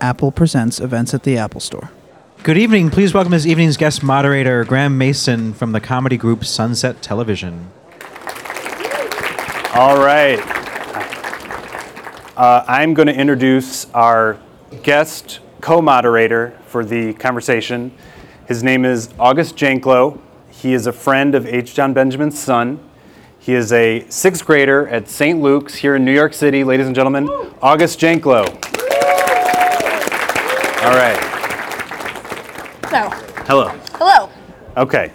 Apple Presents events at the Apple Store. Good evening. Please welcome this evening's guest moderator, Graham Mason from the comedy group Sunset Television. All right. Uh, I'm going to introduce our guest co moderator for the conversation. His name is August Janklow. He is a friend of H. Jon Benjamin's son. He is a sixth grader at St. Luke's here in New York City, ladies and gentlemen. August Janklow. All right. So, Hello. hello. Okay.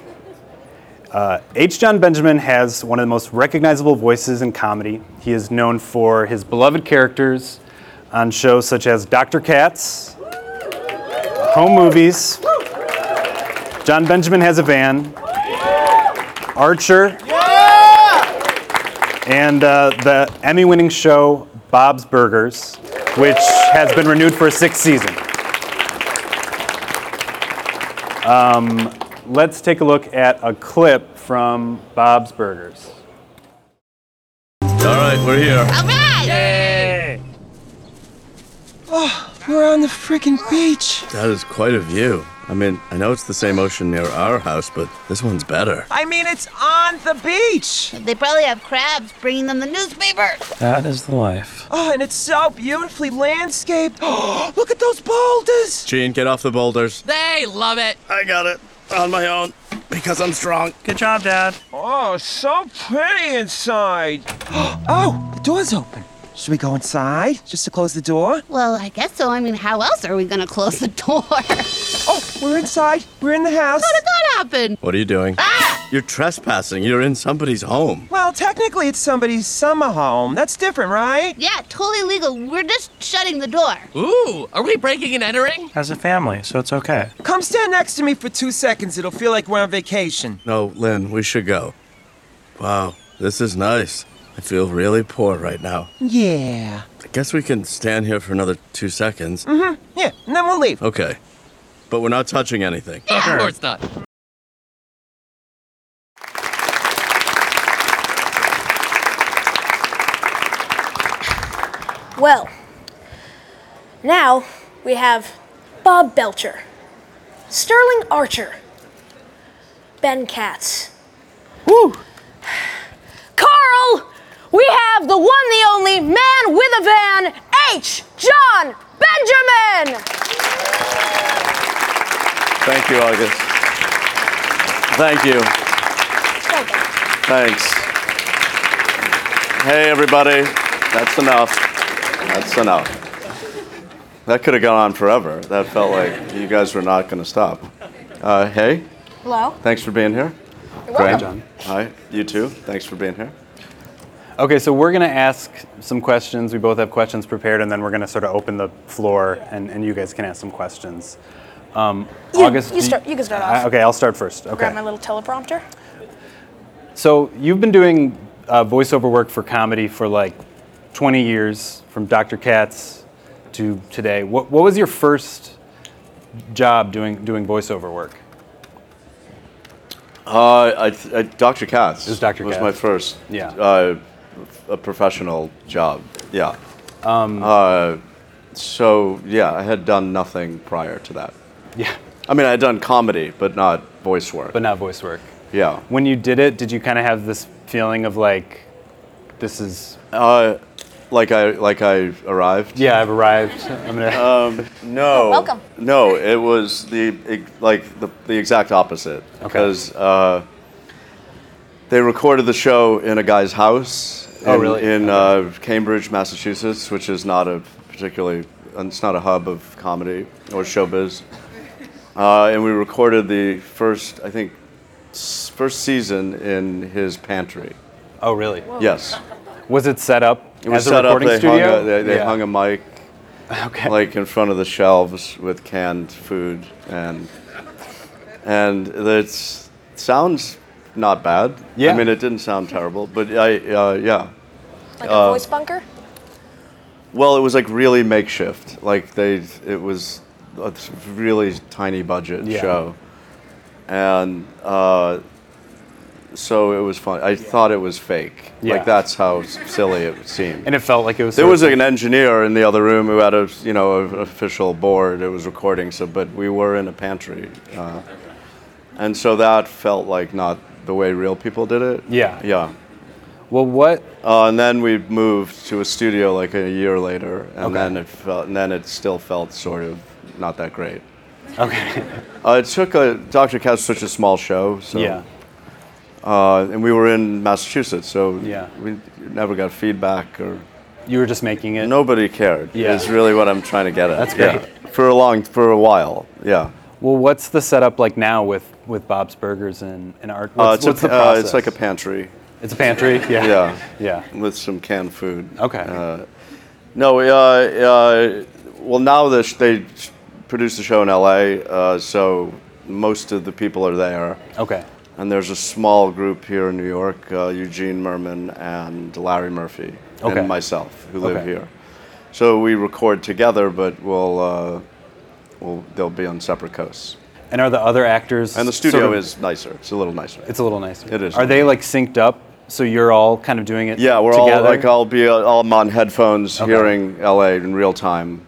Uh, H. Jon Benjamin has one of the most recognizable voices in comedy. He is known for his beloved characters on shows such as Dr. Katz, Home Movies, Jon Benjamin Has a Van, Archer, and uh, the Emmy winning show Bob's Burgers, which has been renewed for a sixth season. Um, let's take a look at a clip from Bob's Burgers. All right, we're here. Yay! Oh, we're on the freaking beach. That is quite a view. I mean, I know it's the same ocean near our house, but this one's better. I mean, it's on the beach. They probably have crabs bringing them the newspaper. That is the life. Oh, and it's so beautifully landscaped. Oh, look at those boulders. Gene, get off the boulders. They love it. I got it on my own because I'm strong. Good job, Dad. Oh, so pretty inside. Oh, the door's open. Should we go inside just to close the door? Well, I guess so. I mean, how else are we gonna close the door? Oh, we're inside. We're in the house. How did that happen? What are you doing? Ah! You're trespassing. You're in somebody's home. Well, technically, it's somebody's summer home. That's different, right? Yeah, totally legal. We're just shutting the door. Ooh, are we breaking and entering? As a family, so it's okay. Come stand next to me for two seconds. It'll feel like we're on vacation. No, Lynn, we should go. Wow, this is nice. I feel really poor right now. Yeah. I guess we can stand here for another two seconds. Mhm. Yeah, and then we'll leave. Okay. But we're not touching anything. Of course not. Well, now we have Bob Belcher, Sterling Archer, Ben Katz. Woo! Carl, we have the one, the only man with a van, H. Jon Benjamin. Thank you, August. Thank you. Thanks. Hey, everybody. That's enough. That's enough. That could have gone on forever. That felt like you guys were not going to stop. Uh, hey, Hello. thanks for being here. You're Graham. welcome. Hi, you too. Thanks for being here. Okay, so we're going to ask some questions. We both have questions prepared, and then we're going to sort of open the floor, and, and you guys can ask some questions. Um, You- August, you start- you can start I- off. okay, I'll start first. Okay. Grab my little teleprompter. So you've been doing uh, voiceover work for comedy for like 20 years, from Dr. Katz to today. What, what was your first job doing doing voiceover work? Uh, I, I, Dr. Katz It was Dr. was Katz. my first Yeah. uh, a professional job. Yeah. uh, so yeah, I had done nothing prior to that. Yeah, I mean, I had done comedy, but not voice work. but not voice work. yeah. When you did it, did you kind of have this feeling of like, this is Uh, like I like I arrived. yeah, I've arrived. I'm gonna. No. welcome. No, it was the ex- like the, the exact opposite. Because uh, they recorded the show in a guy's house. Oh, in, really? In Okay. uh, Cambridge, Massachusetts, which is not a particularly, it's not a hub of comedy or showbiz. Uh, and we recorded the first, I think, first season in his pantry. oh, really? Yes. Was it set up It was as a set up. recording They, studio? hung a, they, they Yeah. hung a mic Okay. like in front of the shelves with canned food and and it sounds not bad. Yeah. I mean, it didn't sound terrible, but I uh, yeah. Like a voice bunker? Well, it was like really makeshift. Like they, it was a really tiny budget Yeah. show, and uh, so it was fun. I thought it was fake. Yeah. Like that's how silly it seemed. And it felt like it was. There was of- an engineer in the other room who had a you know an official board. It was recording. So, but we were in a pantry, uh, and so that felt like not the way real people did it. Yeah. Yeah. Well, what? Uh, and then we moved to a studio like a year later, and Okay. then it felt, and then it still felt sort of not that great. Okay. Uh, it took a Dr. Katz such a small show, so Yeah. uh, and we were in Massachusetts, so Yeah. we never got feedback or You were just making it. nobody cared. Yeah. is really what I'm trying to get at. That's Yeah. great. For a long, for a while, yeah. Well, what's the setup like now with with Bob's Burgers and, and art? Uh, What's, it's, what's a, the uh, process? it's like a pantry. It's a pantry. Yeah. Yeah. Yeah. with some canned food. Okay. Uh, no, uh, uh, well now the sh- they produce the show in L.A., uh, so most of the people are there. Okay. And there's a small group here in New York, uh, Eugene Mirman and Larry Murphy, Okay. and myself, who live Okay. here. So we record together, but we'll, uh, we'll they'll be on separate coasts. And are the other actors? And the studio sort of- is nicer. It's a little nicer. It's a little nicer. It is. Are they like synced up? So you're all kind of doing it. Yeah, we're together? all like I'll be uh, all on headphones, Okay. hearing LA in real time,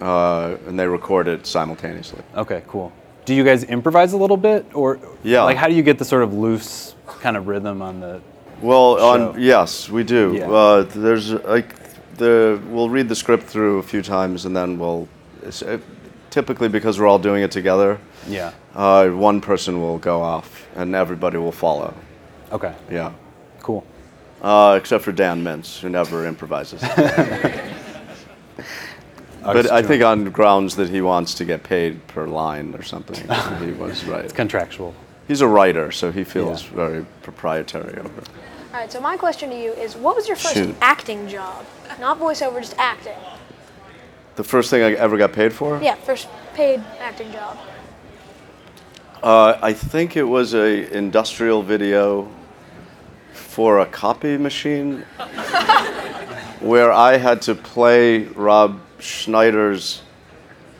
uh, and they record it simultaneously. Okay, cool. Do you guys improvise a little bit, or Yeah. Like, how do you get the sort of loose kind of rhythm on the? Well, Show. on yes, we do. Yeah. Uh, there's like the we'll read the script through a few times, and then we'll it's, uh, typically because we're all doing it together. Yeah. Uh, one person will go off, and everybody will follow. Okay. Yeah. Cool. Uh, except for Dan Mintz, who never improvises. but I think on grounds that he wants to get paid per line or something. he was right. It's contractual. He's a writer, so he feels Yeah. very proprietary over it. All right, so my question to you is what was your first Shoot. acting job? Not voiceover, just acting. The first thing I ever got paid for? Yeah, first paid acting job. Uh, I think it was a industrial video for a copy machine where I had to play Rob Schneider's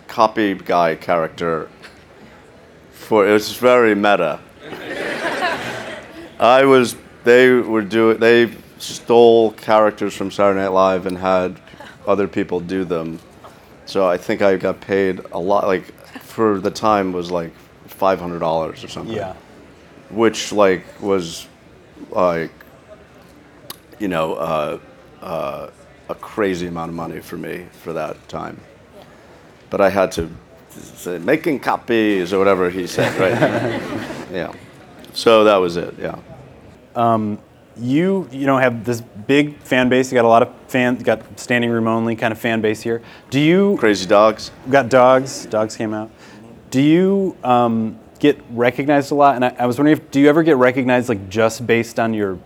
copy guy character for it was very meta. I was they were doing they stole characters from Saturday Night Live and had other people do them. So I think I got paid a lot like for the time was like five hundred dollars or something. Yeah. Which like was like you know uh, uh, a crazy amount of money for me for that time. But I had to say making copies or whatever he said, right? yeah. So that was it. Yeah. You you know have this big fan base. You got a lot of fans, You got standing room only kind of fan base here. Do you Crazy dogs. got dogs? Dogs came out. Do you um, get recognized a lot? And I, I was wondering if do you ever get recognized like just based on your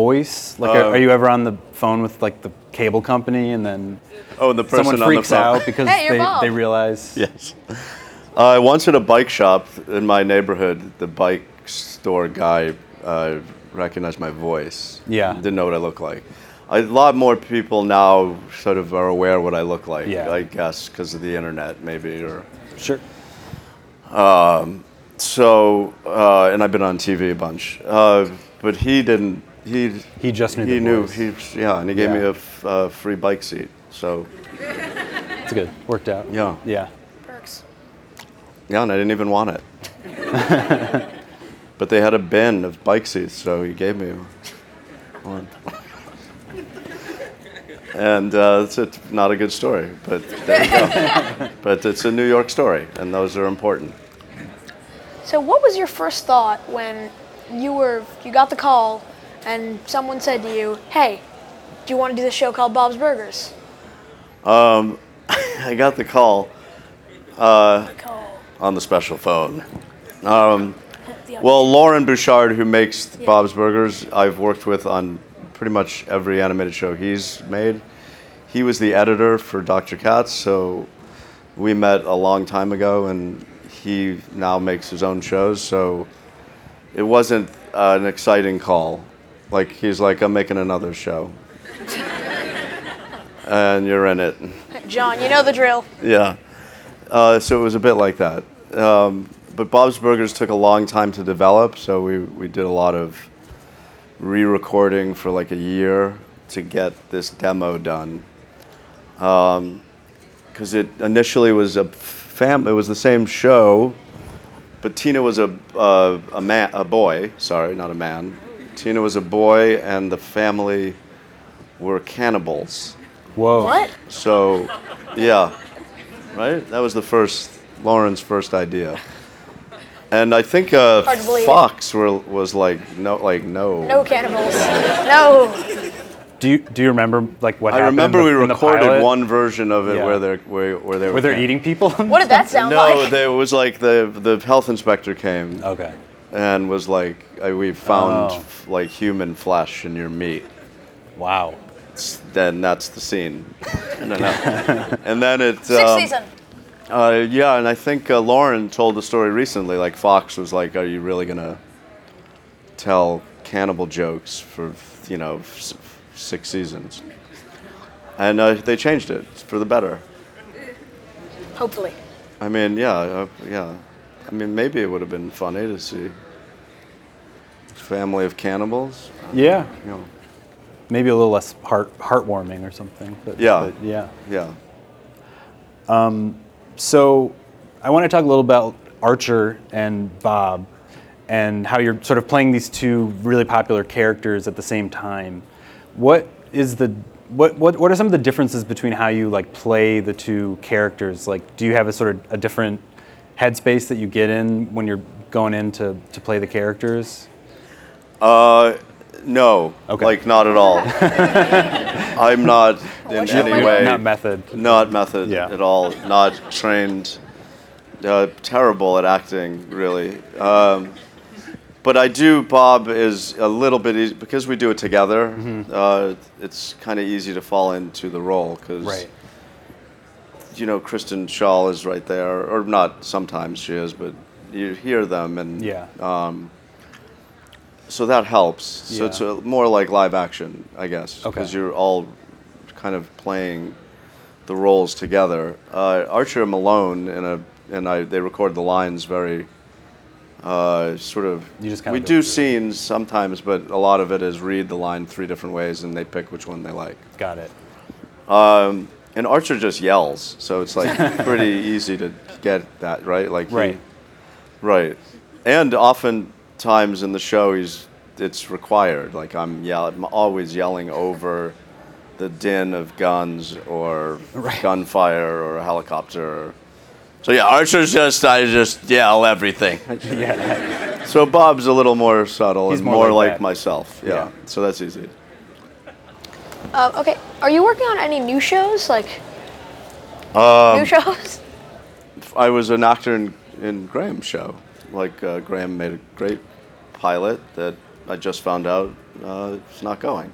voice? Like, are, Uh, are you ever on the phone with like the cable company and then Oh, and the person someone on freaks the phone. out because Hey, they, Bob. they realize? Yes. Uh, once at a bike shop in my neighborhood, the bike store guy uh, recognized my voice. Yeah. Didn't know what I looked like. A lot more people now sort of are aware what I look like. Yeah. I guess because of the internet, maybe, or Sure. Um, so. Uh, and I've been on TV a bunch, uh, but he didn't. He He just knew he the knew he yeah, and he gave Yeah. me a f- uh, free bike seat. So It's good. Worked out. Yeah. Yeah. Perks. Yeah, and I didn't even want it. but they had a bin of bike seats, so he gave me one. and uh, it's a, not a good story, but there you go. but it's a New York story, and those are important. So, what was your first thought when you were you got the call and someone said to you, "Hey, do you want to do this show called Bob's Burgers?" I got the call uh, Call. on the special phone. Um, well, Loren Bouchard, who makes Bob's Burgers, I've worked with on pretty much every animated show he's made. He was the editor for Dr. Katz, so we met a long time ago, and he now makes his own shows. So it wasn't uh, an exciting call. Like he's like, I'm making another show, and you're in it. John, you know the drill. Yeah. Uh, so it was a bit like that. Um, but Bob's Burgers took a long time to develop, so we, we did a lot of re-recording for like a year to get this demo done. Because it initially was a fam, it was the same show, but Tina was a uh, a man, a boy. Sorry, not a man. Tina was a boy, and the family were cannibals. Whoa. What? So, yeah, right. That was the first Loren's first idea, and I think uh, Hard to believe. Fox were, was like no, like no. No cannibals. No. Do you do you remember like what I happened? remember in the, we in the recorded one version of it Yeah. where they're where, where they were where they're eating people. What did that sound like? No, it was like the the health inspector came okay. And was like, uh, "We found Oh. like human flesh in your meat." Wow. S- Then that's the scene. no, no. and then it. Sixth um, season. Uh, yeah, and I think uh, Loren told the story recently. Like Fox was like, "Are you really gonna tell cannibal jokes for you know s- six seasons?" And uh, they changed it for the better. Hopefully. I mean, yeah, uh, yeah. I mean, maybe it would have been funny to see family of cannibals. Yeah. You know, Maybe a little less heart heartwarming or something. But, Yeah. but yeah. yeah. Um, so I want to talk a little about Archer and Bob and how you're sort of playing these two really popular characters at the same time. What is the what, what what are some of the differences between how you like play the two characters? Like do you have a sort of a different headspace that you get in when you're going in to, to play the characters? Uh, no, Okay. like not at all. I'm not in any way Not method. not method Yeah. at all. Not trained. Uh, terrible at acting, really. Um, but I do. Bob is a little bit easy because we do it together. Mm-hmm. Uh, it's kind of easy to fall into the role because Right. you know Kristen Schaal is right there, or not. Sometimes she is, but you hear them and Yeah. So that helps. So it's a, more like live action, I guess, Okay. because you're all kind of playing the roles together. Uh, Archer and Malone and a and I they record the lines very uh, sort of. You just we do through it. scenes sometimes, but a lot of it is read the line three different ways and they pick which one they like. Got it. Um, and Archer just yells, so it's like pretty easy to get that right. Like he- Right. right. And oftentimes in the show, he's it's required. Like I'm yell, I'm always yelling over the din of guns or gunfire or a helicopter. So yeah, Archer's just I just yell everything. Yeah. So Bob's a little more subtle He's and more more, like like, myself. Yeah. Yeah. So that's easy. Uh, okay. Are you working on any new shows? Like Um, new shows? I was an actor in, in Graham's show. Like uh, Graham made a great pilot that I just found out uh, it's not going.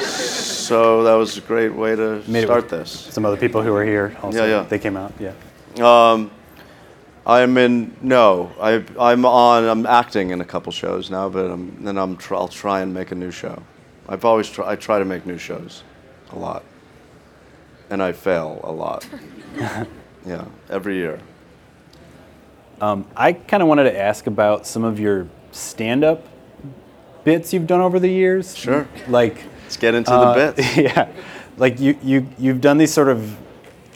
so that was a great way to Made start this. Some other people who were here also. Yeah, yeah. They came out. Yeah. Um, I'm in no. I I'm on. I'm acting in a couple shows now, but I'm, then I'm tr- I'll try and make a new show. I've always try. I try to make new shows, a lot, and I fail a lot. yeah, every year. I kind of wanted to ask about some of your stand-up bits you've done over the years. Sure. Like, Let's get into uh, the bits. yeah, like you you you've done these sort of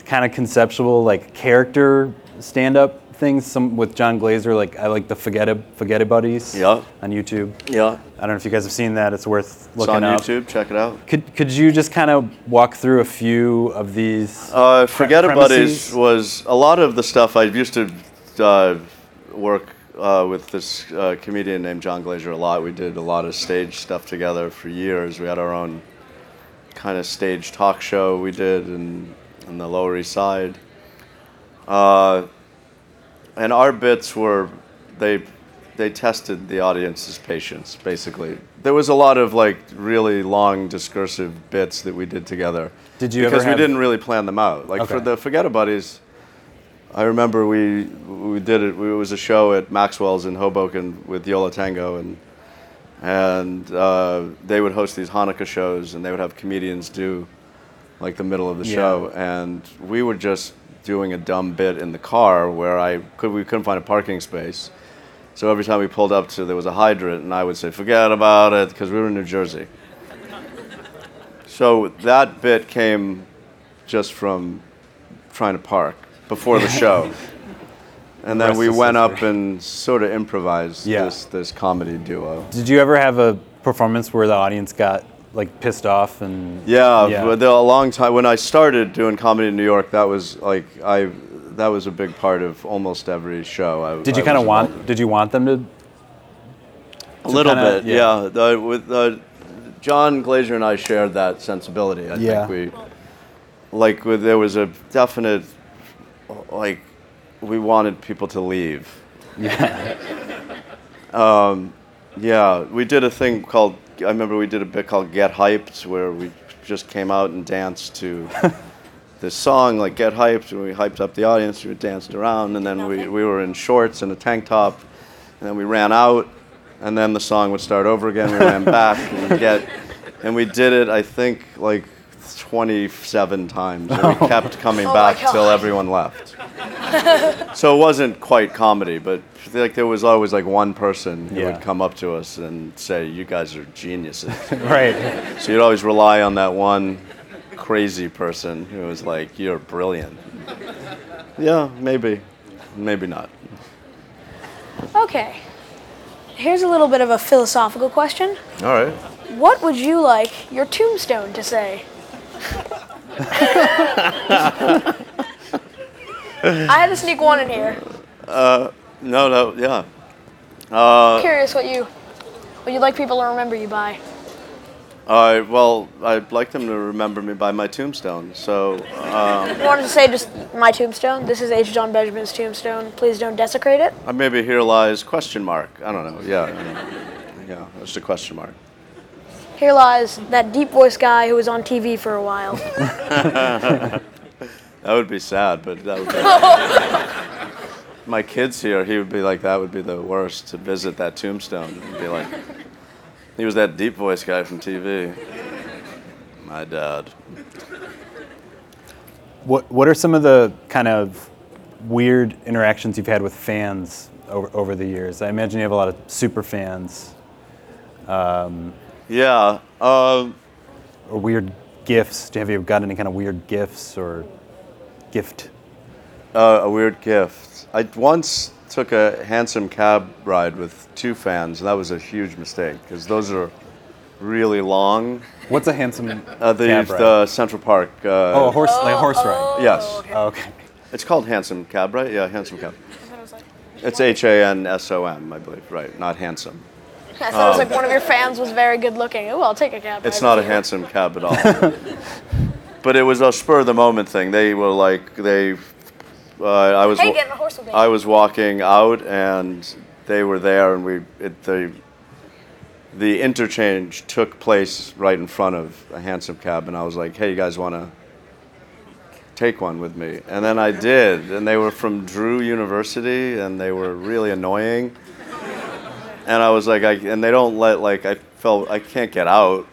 kind of conceptual like character stand-up things. Some with Jon Glaser. Like I like the Forget Forget Buddies. Yeah. On YouTube. Yeah. I don't know if you guys have seen that. It's worth looking It's on up. YouTube. Check it out. Could could you just kind of walk through a few of these? Uh, Forget It? Buddies was a lot of the stuff I used to uh, work uh, with this uh, comedian named Jon Glaser a lot. We did a lot of stage stuff together for years. We had our own kind of stage talk show we did in, in the Lower East Side. Uh, and our bits were they they tested the audience's patience basically. There was a lot of like really long discursive bits that we did together. Did you ever because we didn't really plan them out. Like for the Forget Buddies, I remember we we did it. It was a show at Maxwell's in Hoboken with Yo La Tengo, and and uh, they would host these Hanukkah shows, and they would have comedians do like the middle of the Yeah. show, and we were just doing a dumb bit in the car where I could we couldn't find a parking space. So every time we pulled up to there was a hydrant, and I would say, "Forget about it," because we were in New Jersey. So that bit came just from trying to park before the show. And then Rest we went up and sort of improvised Yeah. this, this comedy duo. Did you ever have a performance where the audience got like pissed off and Yeah, but there- a long time when I started doing comedy in New York, that was like I that was a big part of almost every show. I, Did you I kind of was want? involved. Did you want them to? a little kinda- bit? yeah. Yeah, The- with uh, Jon Glaser and I shared that sensibility. I Yeah. think we like with, there was a definite we wanted people to leave. Yeah. Um, yeah, we did a thing called. I remember we did a bit called "Get Hyped," where we just came out and danced to this song, like "Get Hyped," and we hyped up the audience. We danced around, and then we, we were in shorts and a tank top, and then we ran out, and then the song would start over again. We ran back and get, and we did it. I think like 27 times. And we oh. kept coming Oh back till everyone left. So it wasn't quite comedy, but like there was always like one person who Yeah. would come up to us and say, "You guys are geniuses." right. so you'd always rely on that one crazy person who was like, "You're brilliant." Yeah, maybe, maybe not. Okay. Here's a little bit of a philosophical question. All right. What would you like your tombstone to say? I had to sneak one in here. Uh, no, no, yeah. Uh, Curious what you what you'd like people to remember you by. I well, I'd like them to remember me by my tombstone. So. Um, wanted to say just my tombstone. This is H. Jon Benjamin's tombstone. Please don't desecrate it. Uh, maybe here lies question mark. I don't know. Yeah, yeah, yeah. Just a question mark. Here lies that deep voice guy who was on TV for a while. that would be sad, but that would be. My kids here, he would be like, that would be the worst to visit that tombstone. He'd be like, he was that deep voice guy from TV. My dad. What What are some of the kind of weird interactions you've had with fans over, over the years? I imagine you have a lot of super fans. Um, Yeah. Um, or weird gifts. Have you got any kind of weird gifts or gift? Uh, a weird gift. I once took a hansom cab ride with two fans, and that was a huge mistake because those are really long. What's a handsome Uh, the cab ride? the Central Park. Uh, Oh, a horse, like a horse ride. Yes. Oh, okay. It's called hansom cab, right? Yeah, hansom cab. It's H A N S O M, I believe. Right, not handsome. I thought it was Um, like one of your fans was very good looking. Oh, I'll take a cab. It's not a handsome cab at all. but it was a spur of the moment thing. They were like they. Uh, I was. Hey, wa- get the horse with me. I was walking out and they were there, and we it, the the interchange took place right in front of a hansom cab, and I was like, "Hey, you guys want to take one with me?" And then I did, and they were from Drew University, and they were really annoying. And I was like, I, and they don't let like I felt I can't get out.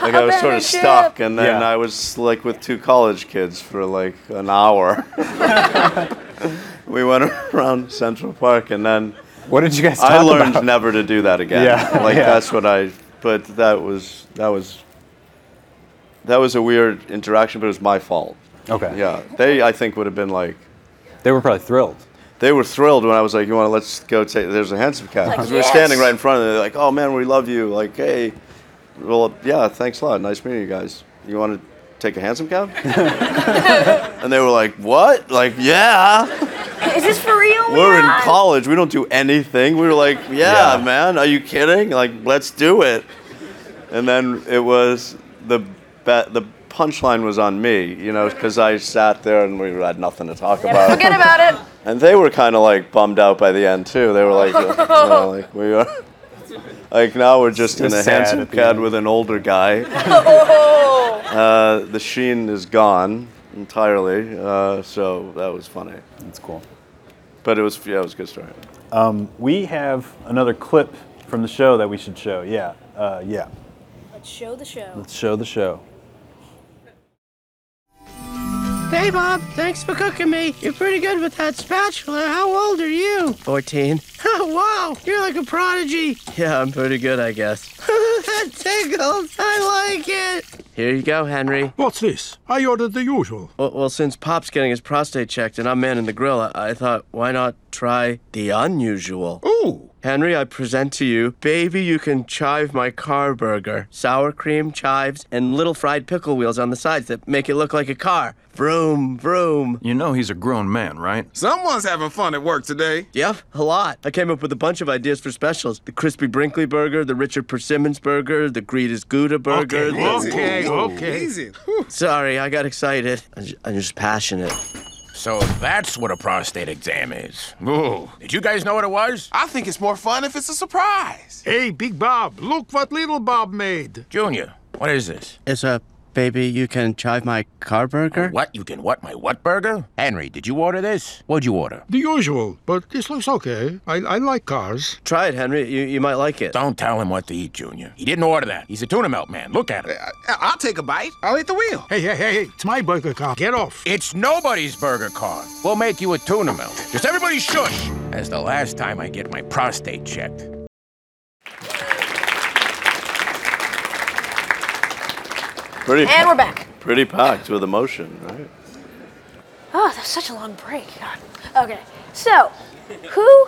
like I was sort of stuck, and then Yeah. I was like with two college kids for like an hour. we went around Central Park, and then What did you guys I learned about? never to do that again. Yeah, like yeah. that's what I. But that was that was that was a weird interaction, but it was my fault. Okay. Yeah, they I think would have been like They were probably thrilled. They were thrilled when I was like, "You want to let's go take." There's a handsome cat Like, because we were standing right in front of them. They're like, "Oh man, we love you." Like, hey, well, yeah, thanks a lot. Nice meeting you guys. You want to take a hansom cab? and they were like, "What?" Like, yeah. Is this for real? We're in college. We don't do anything. We were like, yeah, Yeah. man, are you kidding? Like, let's do it. And then it was the be- the punchline was on me, you know, because I sat there and we had nothing to talk Yeah, about. forget about it. And they were kind of like bummed out by the end too. They were like, you know, like we are. Like now we're just in a sad handsome at cab with an older guy. Oh. Uh, the sheen is gone entirely, uh, so that was funny. That's cool. But it was yeah, it was a good story. Um, we have another clip from the show that we should show. Yeah. Uh, yeah. Let's show the show. Let's show the show. Hey, Bob. Thanks for cooking me. You're pretty good with that spatula. How old are you? 14. Oh, wow. You're like a prodigy. Yeah, I'm pretty good, I guess. that tickles. I like it. Here you go, Henry. What's this? I ordered the usual. Well, well since Pop's getting his prostate checked and I'm manning the grill, I, I thought, why not try the unusual? Ooh. Henry, I present to you, baby, you can chive my car burger. Sour cream, chives, and little fried pickle wheels on the sides that make it look like a car. Vroom, vroom. You know he's a grown man, right? Someone's having fun at work today. Yep, a lot. I came up with a bunch of ideas for specials. The crispy Brinkley burger, the Richard Persimmons burger, the Greeter's Gouda burger. Okay, the- okay, okay. Easy. Sorry, I got excited. I'm just, I'm just passionate. So that's what a prostate exam is. Ooh. Did you guys know what it was? I think it's more fun if it's a surprise. Hey, Big Bob, look what little Bob made. Junior, what is this? It's a baby, you can chive my car burger? What? You can what? My what burger? Henry, did you order this? What'd you order? The usual, but this looks okay. I, I like cars. Try it, Henry. You, you might like it. Don't tell him what to eat, Junior. He didn't order that. He's a tuna melt man. Look at him. I- I'll take a bite. I'll eat the wheel. Hey, hey, hey, hey, it's my burger car. Get off. It's nobody's burger car. We'll make you a tuna melt. Just everybody shush. As the last time I get my prostate checked. Pretty, And we're back. pretty packed with emotion, right? Oh, that's such a long break. God. Okay, so who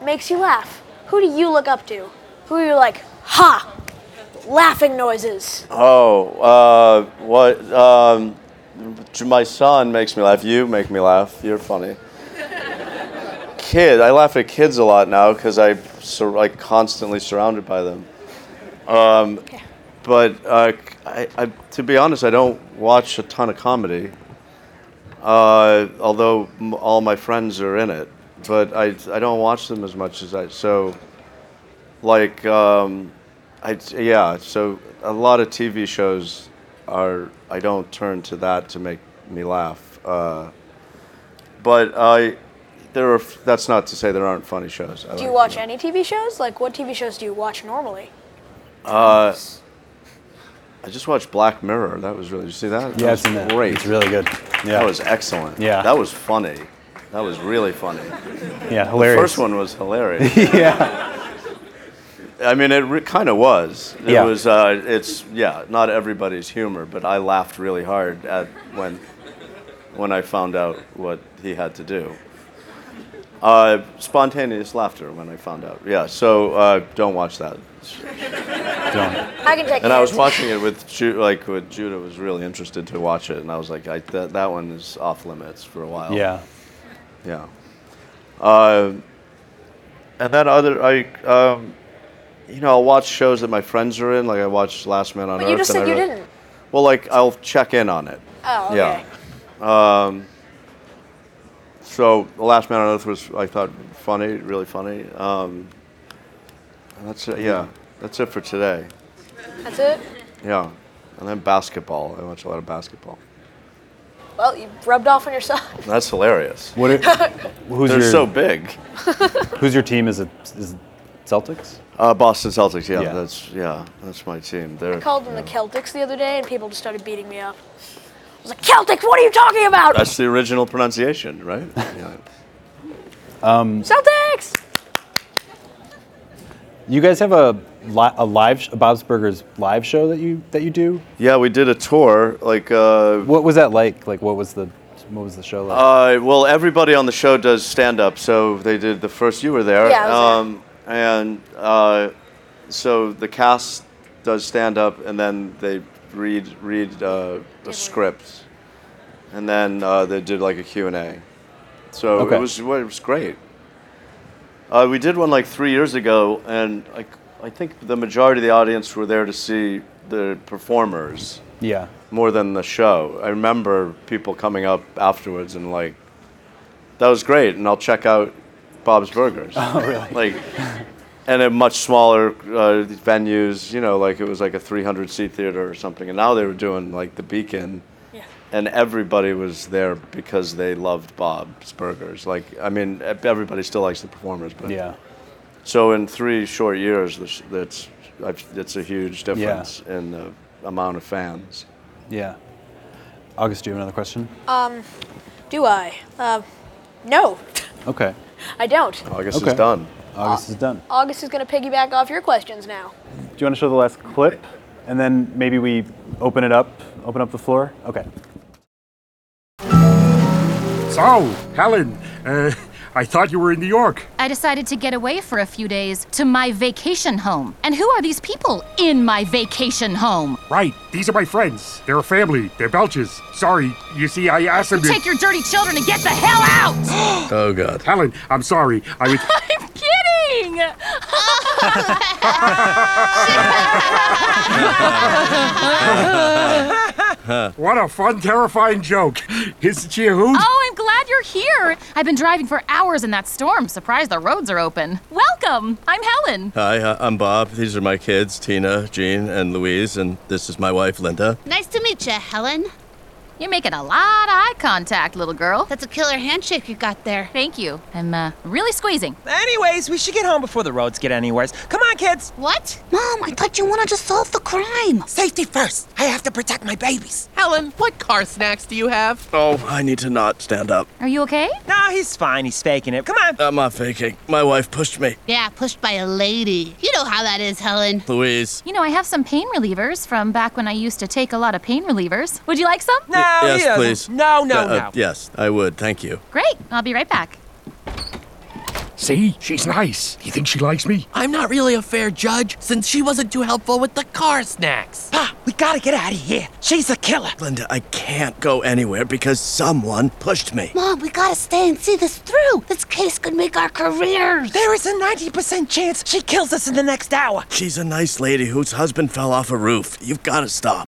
makes you laugh? Who do you look up to? Who are you like, ha, laughing noises? Oh, uh, what? Um, my son makes me laugh. You make me laugh. You're funny. Kid, I laugh at kids a lot now because I sur- like constantly surrounded by them. Um, but uh, I, I, to be honest, I don't watch a ton of comedy. Uh, although m- all my friends are in it, but I, I don't watch them as much as I so. Like, um, I yeah. So a lot of TV shows are I don't turn to that to make me laugh. Uh, but I there are that's not to say there aren't funny shows. I Do you like watch any TV shows? Like, what TV shows do you watch normally? Uh, I just watched Black Mirror. That was really. You see that? Yeah, that was seen great. It's really good. Yeah. That was excellent. Yeah. That was funny. That was really funny. Yeah, hilarious. The first one was hilarious. yeah. I mean, it re- kind of was. It Yeah. was. Uh, it's yeah, not everybody's humor, but I laughed really hard at when when I found out what he had to do. Uh, spontaneous laughter when I found out. Yeah. So uh, don't watch that. don't. I can take And I was watching it with Ju- like with Judah was really interested to watch it, and I was like, I, that that one is off limits for a while. Yeah. Yeah. Uh, and then other I um, you know I'll watch shows that my friends are in, like I watched Last Man on But Earth. you just said I you re- didn't. Well, like I'll check in on it. Oh, okay. Yeah. Um, so the Last Man on Earth was I thought funny, really funny. Um, that's it. Yeah, that's it for today. That's it? Yeah, and then basketball. I watch a lot of basketball. Well, you rubbed off on yourself. That's hilarious. What? It, who's They're your, so big. Who's your team? Is it is it Celtics? Uh, Boston Celtics. Yeah, Yeah. that's yeah, that's my team. They're called them the Celtics the other day, and people just started beating me up. I was like, Celtics, what are you talking about? that's the original pronunciation, right? Yeah. Um, Celtics! you guys have a li- a live sh- a Bob's Burgers live show that you that you do. Yeah, we did a tour. Like, uh, What was that like? Like, what was the what was the show like? uh, well, everybody on the show does stand up. So they did the first. You were there. Yeah, I was um, And uh, so the cast does stand up, and then they read read uh, a script, and then uh, they did like a Q and A. So Okay. it was well, it was great. Uh, we did one like three years ago, and like I think the majority of the audience were there to see the performers yeah. more than the show. I remember people coming up afterwards and like, that was great, and I'll check out Bob's Burgers. Oh, really? Like, and at much smaller uh, venues, you know, like it was like a 300 seat theater or something, and now they were doing like the Beacon. And everybody was there because they loved Bob's Burgers. Like, I mean, e- everybody still likes the performers, but Yeah. So in three short years, this- that's I've- it's a huge difference in the amount of fans. Yeah. August, do you have another question? Um, do I? Uh, no, Okay. I don't. August Okay. is done. August is done. August is going to piggyback off your questions now. Do you want to show the last clip, and then maybe we open it up, open up the floor? Okay. So, Helen, uh, I thought you were in New York. I decided to get away for a few days to my vacation home. And who are these people in my vacation home? Right, these are my friends. They're a family. They're Belches. Sorry, you see, I asked them to. Take your dirty children and get the hell out! Oh God. Helen, I'm sorry. I was. I'm kidding! what a fun, terrifying joke. Isn't she a hoot? Oh, I'm glad you're here. I've been driving for hours in that storm. Surprised the roads are open. Welcome. I'm Helen. Hi, uh, I'm Bob. These are my kids, Tina, Gene, and Louise, and this is my wife, Linda. Nice to meet you, Helen. You're making a lot of eye contact, little girl. That's a killer handshake you got there. Thank you. I'm uh, really squeezing. Anyways, we should get home before the roads get anywheres. Come on, kids. What? Mom, I thought you wanted to solve the crime. Safety first. I have to protect my babies. Helen, what car snacks do you have? Oh, I need to not stand up. Are you okay? No, he's fine. He's faking it. Come on. I'm not faking. My wife pushed me. Yeah, pushed by a lady. You know how that is, Helen. Louise. You know, I have some pain relievers from back when I used to take a lot of pain relievers. Would you like some? No, yes, he doesn't. please. No, no, Uh, no. uh, yes, I would. Thank you. Great. I'll be right back. See, she's nice. You think she likes me? I'm not really a fair judge since she wasn't too helpful with the car snacks. Ah, we gotta get out of here. She's a killer. Linda, I can't go anywhere because someone pushed me. Mom, we gotta stay and see this through. This case could make our careers. There is a 90% chance she kills us in the next hour. She's a nice lady whose husband fell off a roof. You've got to stop.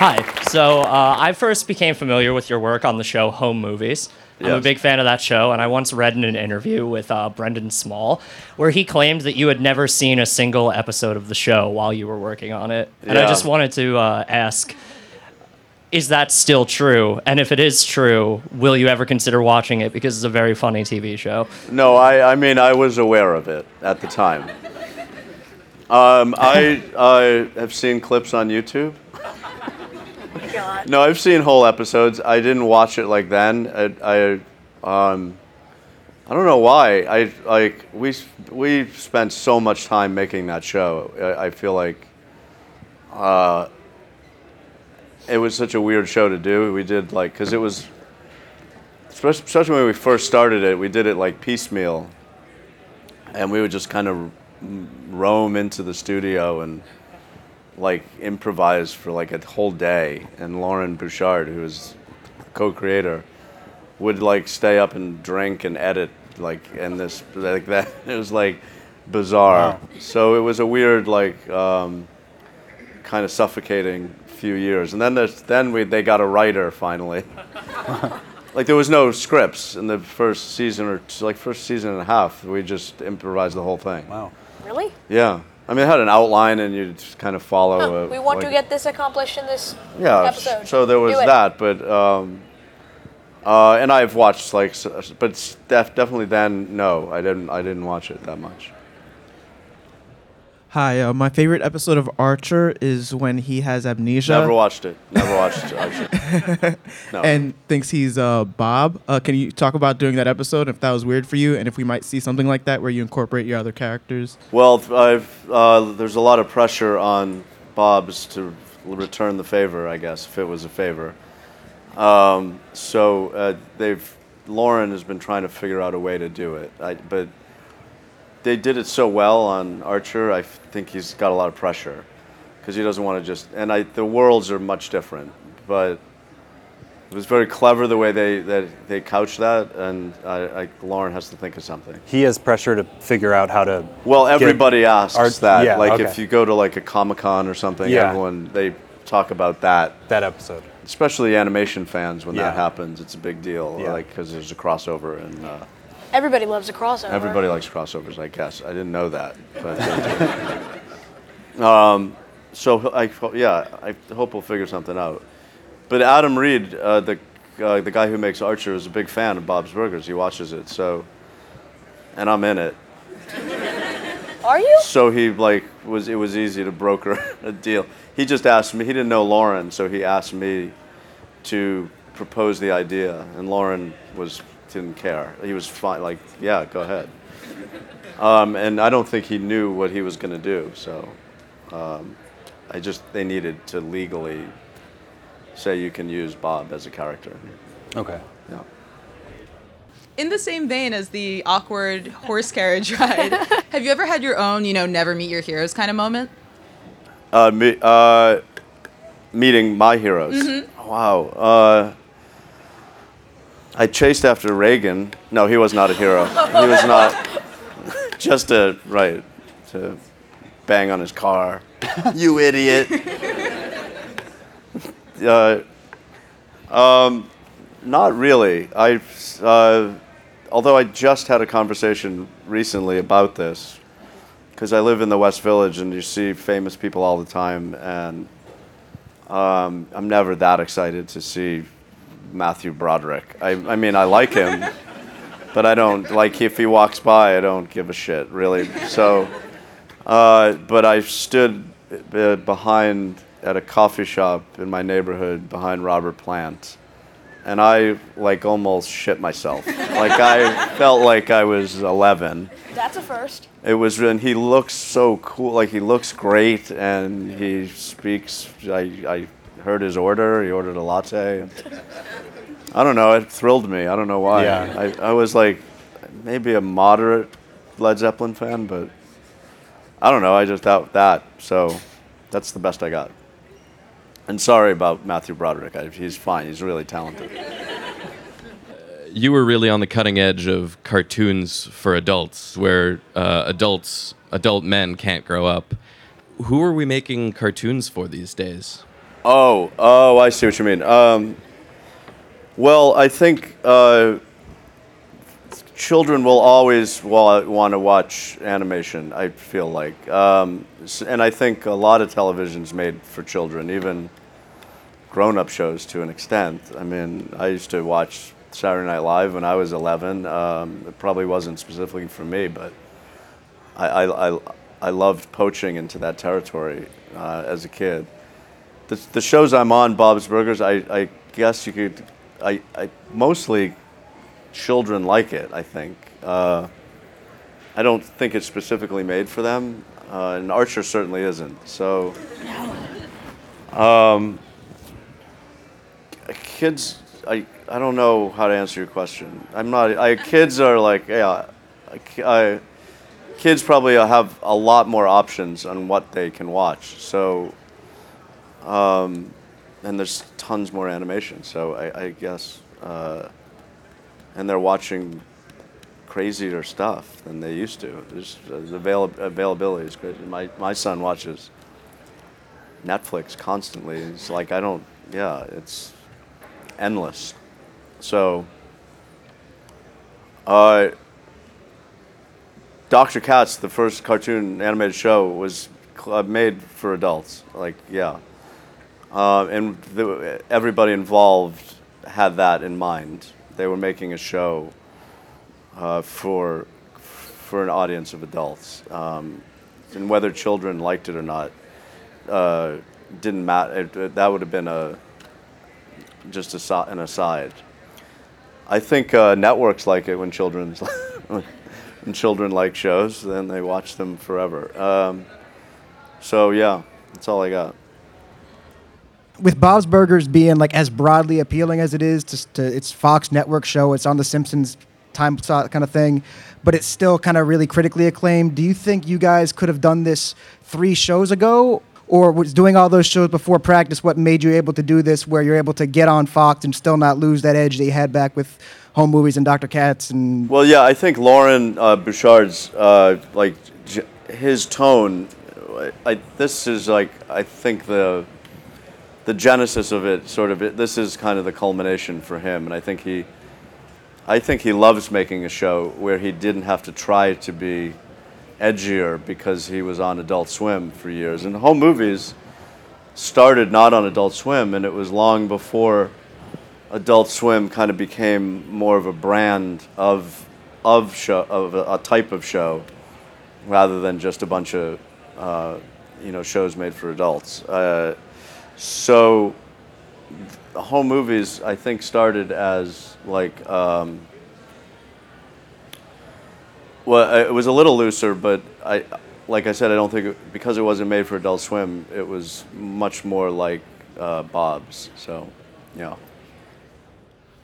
Hi. So uh, I first became familiar with your work on the show Home Movies. I'm a big fan of that show, and I once read in an interview with uh, Brendan Small where he claimed that you had never seen a single episode of the show while you were working on it. And I just wanted to uh, ask is that still true? And if it is true, will you ever consider watching it? Because it's a very funny TV show. No, I, I mean, I was aware of it at the time. Um, I, I have seen clips on YouTube. No, I've seen whole episodes. I didn't watch it like then. I, I, um, I don't know why. I like we we spent so much time making that show. I, I feel like uh, it was such a weird show to do. We did like because it was especially when we first started it. We did it like piecemeal, and we would just kind of roam into the studio and like improvise for like a whole day. And Loren Bouchard, who was co-creator, would like stay up and drink and edit like and this like that. It was like bizarre. So it was a weird like um, kind of suffocating few years. And then there's, then we they got a writer finally. like there was no scripts in the first season or t- like first season and a half. We just improvised the whole thing. Wow. Really? Yeah. I mean, it had an outline, and you just kind of follow. Huh, a, we want like- to get this accomplished in this yeah, episode. so there was that, but um, uh, and I've watched like, but def- definitely then no, I didn't. I didn't watch it that much. Hi, uh, my favorite episode of Archer is when he has amnesia. Never watched it. Never watched Archer. No. And thinks he's uh, Bob. Uh, can you talk about doing that episode if that was weird for you, and if we might see something like that where you incorporate your other characters? Well, I've, uh, there's a lot of pressure on Bob's to return the favor, I guess, if it was a favor. Um, so uh, they've Loren has been trying to figure out a way to do it, I, but they did it so well on Archer. I think he's got a lot of pressure because he doesn't want to just. And I, the worlds are much different, but it was very clever the way they that they couched that, and I, I, Loren has to think of something. He has pressure to figure out how to. Well, everybody asks art- that. Yeah, like okay. if you go to like a Comic Con or something, Yeah. everyone they talk about that. That episode. Especially animation fans when that happens, it's a big deal. Yeah. Like because there's a crossover and uh, Everybody loves a crossover. everybody likes crossovers. I guess I didn't know that, but um, so I yeah I hope we'll figure something out. But Adam Reed, uh, the uh, the guy who makes Archer, is a big fan of Bob's Burgers. He watches it, so and I'm in it. Are you? So he like was it was easy to broker a deal. He just asked me. He didn't know Loren, so he asked me to propose the idea, and Loren was didn't care. He was fine. Like, yeah, go ahead. Um, and I don't think he knew what he was going to do. So um, I just they needed to legally say you can use Bob as a character. Okay. Yeah. In the same vein as the awkward horse carriage ride, have you ever had your own, you know, never meet your heroes kind of moment? Uh, me, uh, meeting my heroes. Mhm. Wow. Uh, I chased after Reagan. No, he was not a hero. He was not. Just a right to bang on his car. you idiot. uh, um, not really. I, uh, although I just had a conversation recently about this, because I live in the West Village and you see famous people all the time, and um, I'm never that excited to see Matthew Broderick. I, I mean, I like him, but I don't like if he walks by. I don't give a shit really. So, uh, but I stood uh, behind at a coffee shop in my neighborhood behind Robert Plant, and I like almost shit myself. like I felt like I was 11. That's a first. It was, and he looks so cool. Like he looks great, and he speaks. I, I heard his order. He ordered a latte. I don't know. It thrilled me. I don't know why. Yeah. I, I was like, maybe a moderate Led Zeppelin fan, but I don't know. I just thought that. So that's the best I got. And sorry about Matthew Broderick. I, he's fine. He's really talented. you were really on the cutting edge of cartoons for adults, where uh, adults, adult men can't grow up. Who are we making cartoons for these days? Oh, oh, I see what you mean. Um, well, I think uh, children will always wa- want to watch animation. I feel like, um, and I think a lot of television's made for children, even grown-up shows to an extent. I mean, I used to watch Saturday Night Live when I was 11. Um, it probably wasn't specifically for me, but I, I, I, I loved poaching into that territory uh, as a kid. The, the shows I'm on, Bob's Burgers, I, I guess you could, I, I mostly children like it. I think. Uh, I don't think it's specifically made for them, uh, and Archer certainly isn't. So, um, kids, I, I don't know how to answer your question. I'm not. I, kids are like yeah, I, I, kids probably have a lot more options on what they can watch. So, um, and there's tons more animation. So I, I guess, uh, and they're watching crazier stuff than they used to. There's, uh, the avail- availability is great. My my son watches Netflix constantly. It's like I don't. Yeah, it's endless. So. Uh, Dr. Katz, the first cartoon animated show, was made for adults. Like, yeah. Uh, and the, everybody involved had that in mind. They were making a show uh, for, for an audience of adults. Um, and whether children liked it or not uh, didn't matter. It, it- that would have been a, just a, an aside. I think uh, networks like it when children when children like shows, then they watch them forever. Um, so yeah, that's all I got. With Bob's Burgers being like as broadly appealing as it is to, to its Fox network show, it's on the Simpsons time slot kind of thing, but it's still kind of really critically acclaimed. Do you think you guys could have done this three shows ago? Or was doing all those shows before practice what made you able to do this where you're able to get on Fox and still not lose that edge that you had back with home movies and Dr. Katz and Well, yeah, I think Loren uh, Bouchard's uh, like j- his tone. I, this is like I think the the genesis of it. Sort of it, this is kind of the culmination for him, and I think he I think he loves making a show where he didn't have to try to be edgier because he was on Adult Swim for years. And home movies started not on Adult Swim, and it was long before Adult Swim kind of became more of a brand of of show of a, a type of show rather than just a bunch of uh, you know shows made for adults. Uh, so home movies I think started as like um, well it was a little looser, but I like I said I don't think it, because it wasn't made for Adult Swim it was much more like uh, Bob's. So yeah.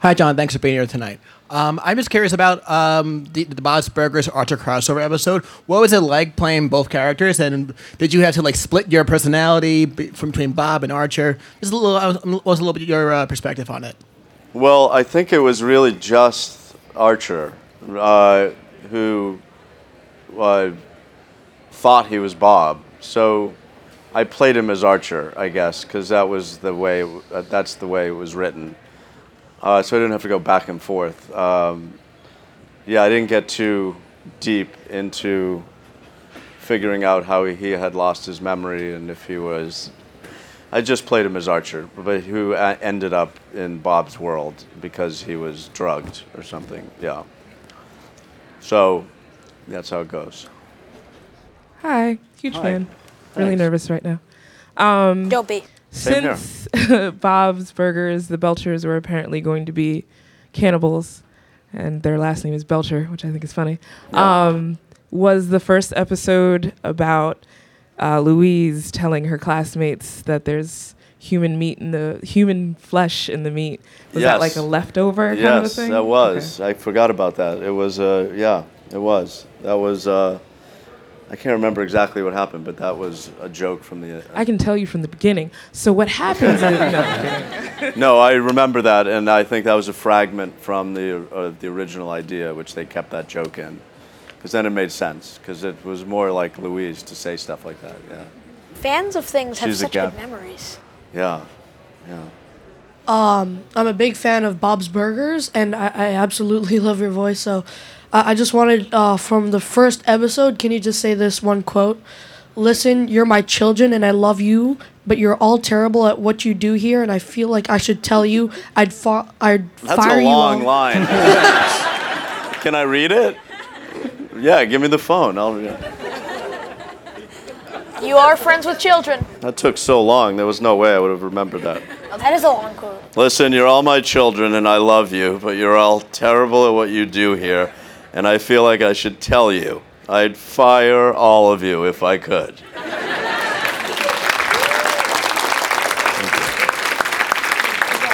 Hi, Jon. Thanks for being here tonight. Um, I'm just curious about um, the, the Bob's Burgers Archer crossover episode. What was it like playing both characters, and did you have to like split your personality from between Bob and Archer? Just a little, was, was a little bit your uh, perspective on it. Well, I think it was really just Archer uh, who uh, thought he was Bob. So I played him as Archer, I guess, because that was the way. Uh, that's the way it was written. Uh, so I didn't have to go back and forth. Um, yeah, I didn't get too deep into figuring out how he, he had lost his memory and if he was. I just played him as Archer, but who a- ended up in Bob's world because he was drugged or something. Yeah. So that's how it goes. Hi, huge Hi. fan. Really nervous right now. Um, Don't be. Same since Bob's Burgers, the Belchers were apparently going to be cannibals, and their last name is Belcher, which I think is funny. Yeah. Um, was the first episode about uh, Louise telling her classmates that there's human meat in the human flesh in the meat? Was that like a leftover kind of a yes, thing? that was. I forgot about that. It was. Uh, yeah, it was. That was. Uh, I can't remember exactly what happened, but that was a joke from the. I can tell you from the beginning. So what happens? is, no, I'm no, I remember that, and I think that was a fragment from the uh, the original idea, which they kept that joke in, because then it made sense, because it was more like Louise to say stuff like that. Yeah, Fans of things have She's a such good memories. yeah, yeah. Um, I'm a big fan of Bob's Burgers, and I, I absolutely love your voice. So, uh, I just wanted uh, from the first episode, can you just say this one quote? Listen, you're my children, and I love you, but you're all terrible at what you do here, and I feel like I should tell you, I'd fa- I'd That's fire a you. long all- line. Can I read it? Yeah, give me the phone. I'll. You are friends with children. That took so long. There was no way I would have remembered that. Oh, that is a long quote. Listen, you're all my children and I love you, but you're all terrible at what you do here, and I feel like I should tell you. I'd fire all of you if I could.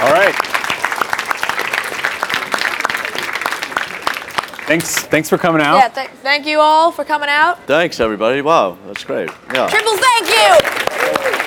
All right. Thanks. Thanks for coming out. Yeah, th- thank you all for coming out. Thanks, everybody. Wow, that's great. Yeah. Triple thank you.